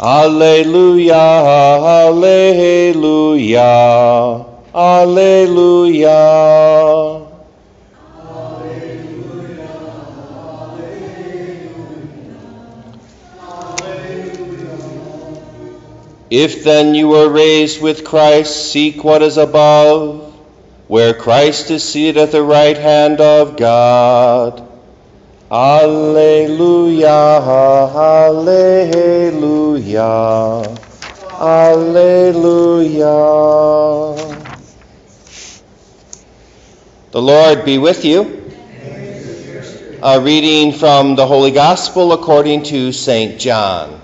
Alleluia, Alleluia, Alleluia. If then you were raised with Christ, seek what is above, where Christ is seated at the right hand of God. Alleluia, Alleluia, Alleluia. The Lord be with you. A reading from the Holy Gospel according to St. John.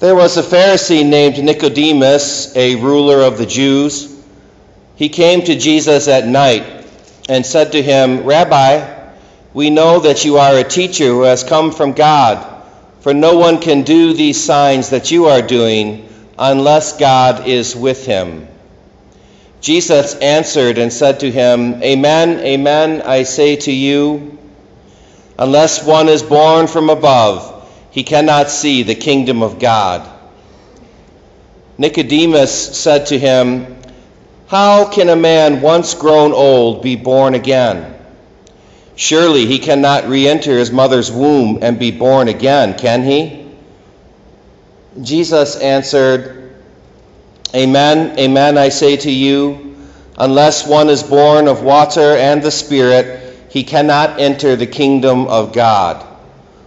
There was a Pharisee named Nicodemus, a ruler of the Jews. He came to Jesus at night and said to him, Rabbi, we know that you are a teacher who has come from God, for no one can do these signs that you are doing unless God is with him. Jesus answered and said to him, Amen, amen, I say to you, unless one is born from above, he cannot see the kingdom of God. Nicodemus said to him, How can a man once grown old be born again? Surely he cannot re enter his mother's womb and be born again, can he? Jesus answered, Amen, amen, I say to you, unless one is born of water and the Spirit, he cannot enter the kingdom of God.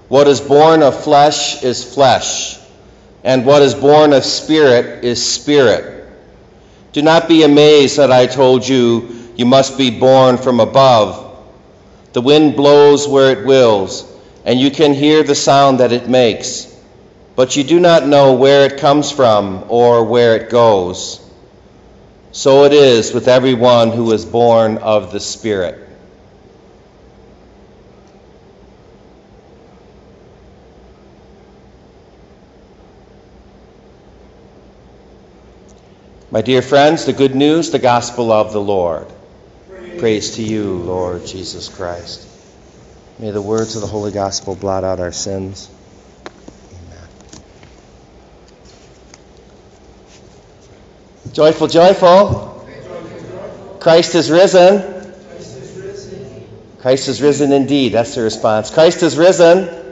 What is born of flesh is flesh, and what is born of spirit is spirit. Do not be amazed that I told you you must be born from above. The wind blows where it wills, and you can hear the sound that it makes, but you do not know where it comes from or where it goes. So it is with everyone who is born of the Spirit. My dear friends, the good news, the gospel of the Lord. Praise, Praise to you, Lord Jesus Christ. May the words of the Holy Gospel blot out our sins. Amen. Joyful, joyful. Christ is risen. Christ is risen indeed. That's the response. Christ is risen.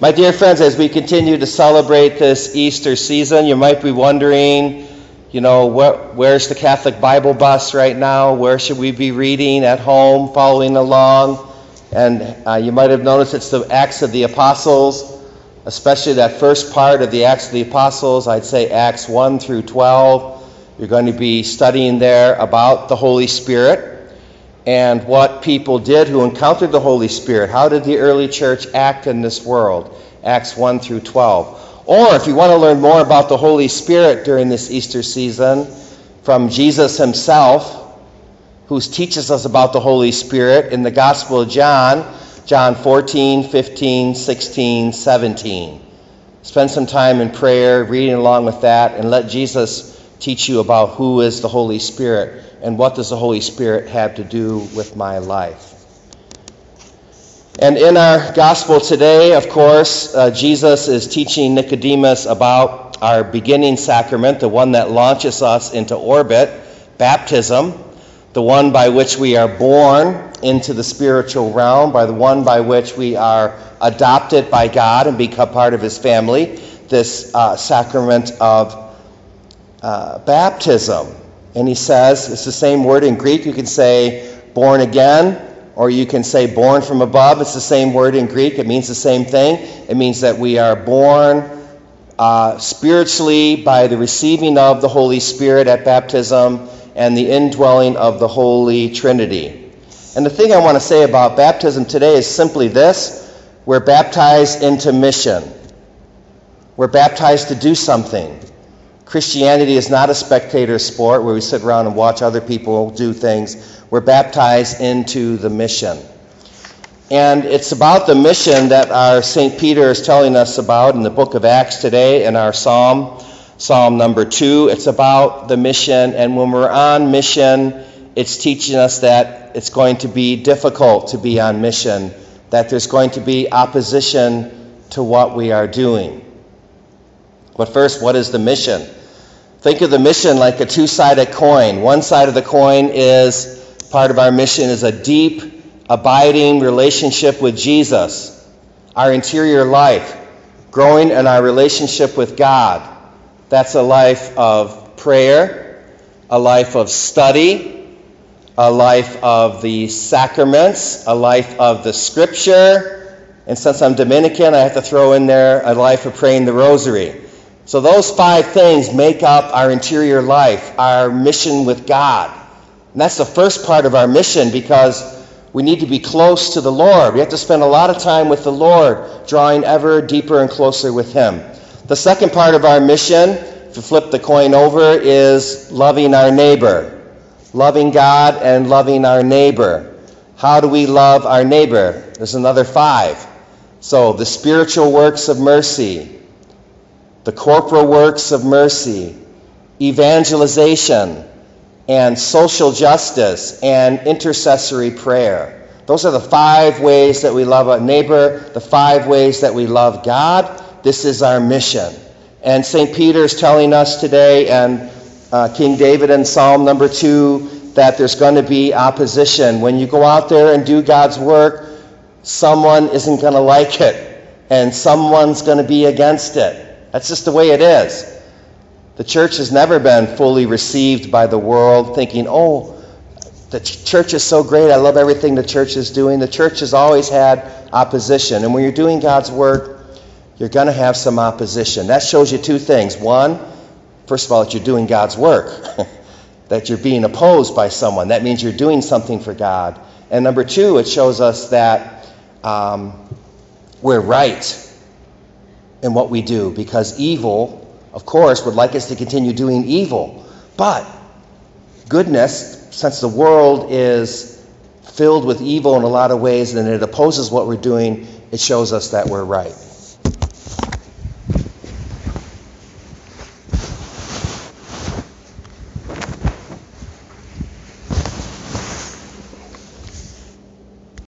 My dear friends, as we continue to celebrate this Easter season, you might be wondering, you know, where's the Catholic Bible bus right now? Where should we be reading at home, following along? And uh, you might have noticed it's the Acts of the Apostles, especially that first part of the Acts of the Apostles. I'd say Acts 1 through 12. You're going to be studying there about the Holy Spirit and what people did who encountered the Holy Spirit. How did the early church act in this world? Acts 1 through 12. Or if you want to learn more about the Holy Spirit during this Easter season, from Jesus himself, who teaches us about the Holy Spirit in the Gospel of John, John 14, 15, 16, 17. Spend some time in prayer, reading along with that, and let Jesus teach you about who is the Holy Spirit and what does the Holy Spirit have to do with my life. And in our gospel today, of course, uh, Jesus is teaching Nicodemus about our beginning sacrament, the one that launches us into orbit, baptism, the one by which we are born into the spiritual realm, by the one by which we are adopted by God and become part of his family, this uh, sacrament of uh, baptism. And he says, it's the same word in Greek. You can say born again, or you can say born from above. It's the same word in Greek. It means the same thing. It means that we are born uh, spiritually by the receiving of the Holy Spirit at baptism and the indwelling of the Holy Trinity. And the thing I want to say about baptism today is simply this we're baptized into mission. We're baptized to do something. Christianity is not a spectator sport where we sit around and watch other people do things. We're baptized into the mission. And it's about the mission that our St. Peter is telling us about in the book of Acts today in our psalm. Psalm number two. It's about the mission, and when we're on mission, it's teaching us that it's going to be difficult to be on mission, that there's going to be opposition to what we are doing. But first, what is the mission? Think of the mission like a two sided coin. One side of the coin is part of our mission is a deep, abiding relationship with Jesus, our interior life, growing in our relationship with God. That's a life of prayer, a life of study, a life of the sacraments, a life of the scripture. And since I'm Dominican, I have to throw in there a life of praying the rosary. So those five things make up our interior life, our mission with God. And that's the first part of our mission because we need to be close to the Lord. We have to spend a lot of time with the Lord, drawing ever deeper and closer with Him. The second part of our mission, if you flip the coin over, is loving our neighbor. Loving God and loving our neighbor. How do we love our neighbor? There's another five. So the spiritual works of mercy, the corporal works of mercy, evangelization, and social justice and intercessory prayer. Those are the five ways that we love our neighbor, the five ways that we love God. This is our mission. And St. Peter is telling us today, and uh, King David in Psalm number two, that there's going to be opposition. When you go out there and do God's work, someone isn't going to like it, and someone's going to be against it. That's just the way it is. The church has never been fully received by the world, thinking, oh, the church is so great. I love everything the church is doing. The church has always had opposition. And when you're doing God's work, you're going to have some opposition. That shows you two things. One, first of all, that you're doing God's work, that you're being opposed by someone. That means you're doing something for God. And number two, it shows us that um, we're right in what we do because evil, of course, would like us to continue doing evil. But goodness, since the world is filled with evil in a lot of ways and it opposes what we're doing, it shows us that we're right.